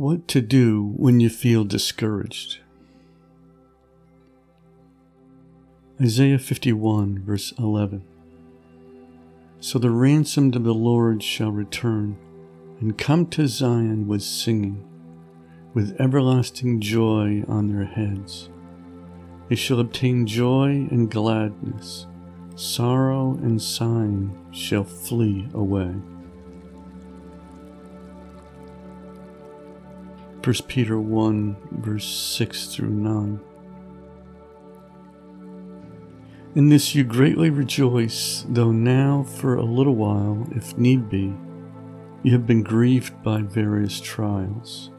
What to do when you feel discouraged. Isaiah 51, verse 11. So the ransomed of the Lord shall return and come to Zion with singing, with everlasting joy on their heads. They shall obtain joy and gladness, sorrow and sighing shall flee away. 1 Peter 1, verse 6 through 9. In this you greatly rejoice, though now for a little while, if need be, you have been grieved by various trials.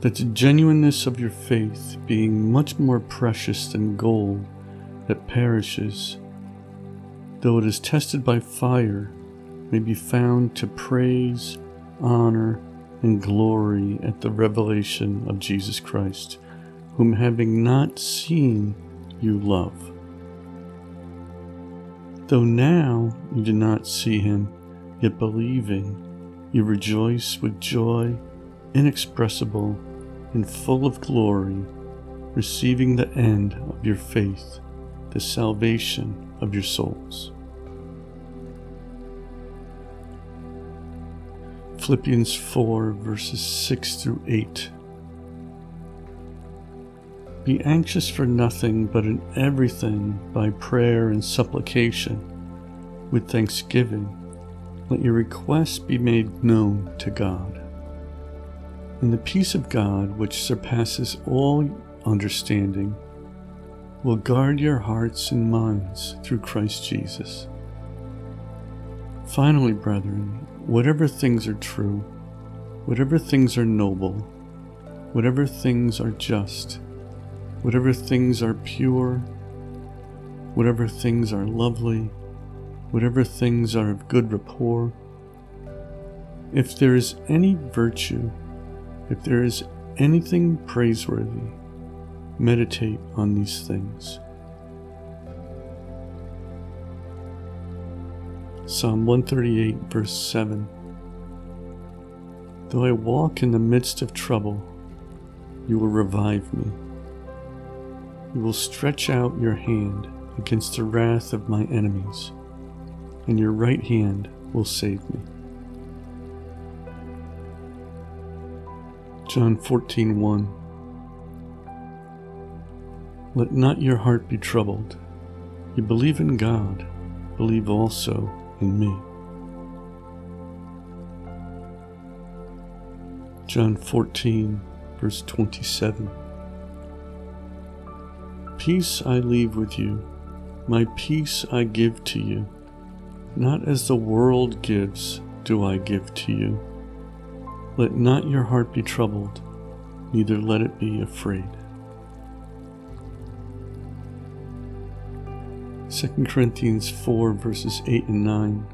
That the genuineness of your faith, being much more precious than gold that perishes, though it is tested by fire, may be found to praise, honor, and glory at the revelation of Jesus Christ, whom having not seen, you love. Though now you do not see him, yet believing, you rejoice with joy inexpressible and full of glory, receiving the end of your faith, the salvation of your souls. Philippians 4, verses 6 through 8. Be anxious for nothing, but in everything, by prayer and supplication, with thanksgiving, let your requests be made known to God. And the peace of God, which surpasses all understanding, will guard your hearts and minds through Christ Jesus. Finally, brethren, whatever things are true, whatever things are noble, whatever things are just, whatever things are pure, whatever things are lovely, whatever things are of good rapport, if there is any virtue, if there is anything praiseworthy, meditate on these things. Psalm 138, verse 7. Though I walk in the midst of trouble, you will revive me. You will stretch out your hand against the wrath of my enemies, and your right hand will save me. John 14:1 Let not your heart be troubled. You believe in God, believe also in me. John 14, verse 27. Peace I leave with you, my peace I give to you. Not as the world gives, do I give to you. Let not your heart be troubled, neither let it be afraid. 2 Corinthians 4, verses 8 and 9.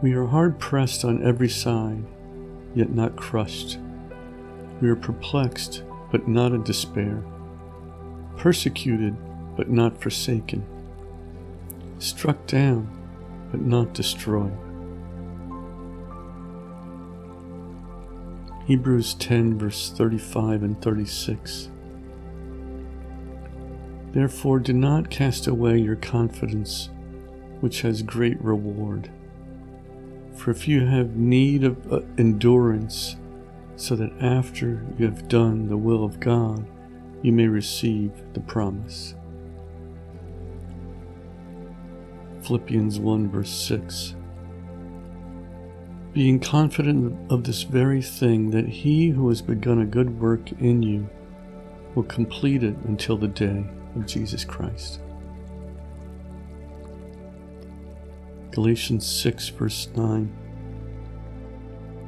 We are hard pressed on every side, yet not crushed. We are perplexed, but not in despair. Persecuted, but not forsaken. Struck down, but not destroyed. Hebrews 10, verse 35 and 36. Therefore, do not cast away your confidence, which has great reward. For if you have need of uh, endurance, so that after you have done the will of God, you may receive the promise. Philippians 1 verse 6. Being confident of this very thing, that he who has begun a good work in you will complete it until the day of Jesus Christ. Galatians 6, verse 9.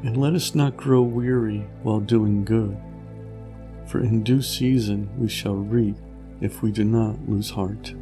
And let us not grow weary while doing good, for in due season we shall reap if we do not lose heart.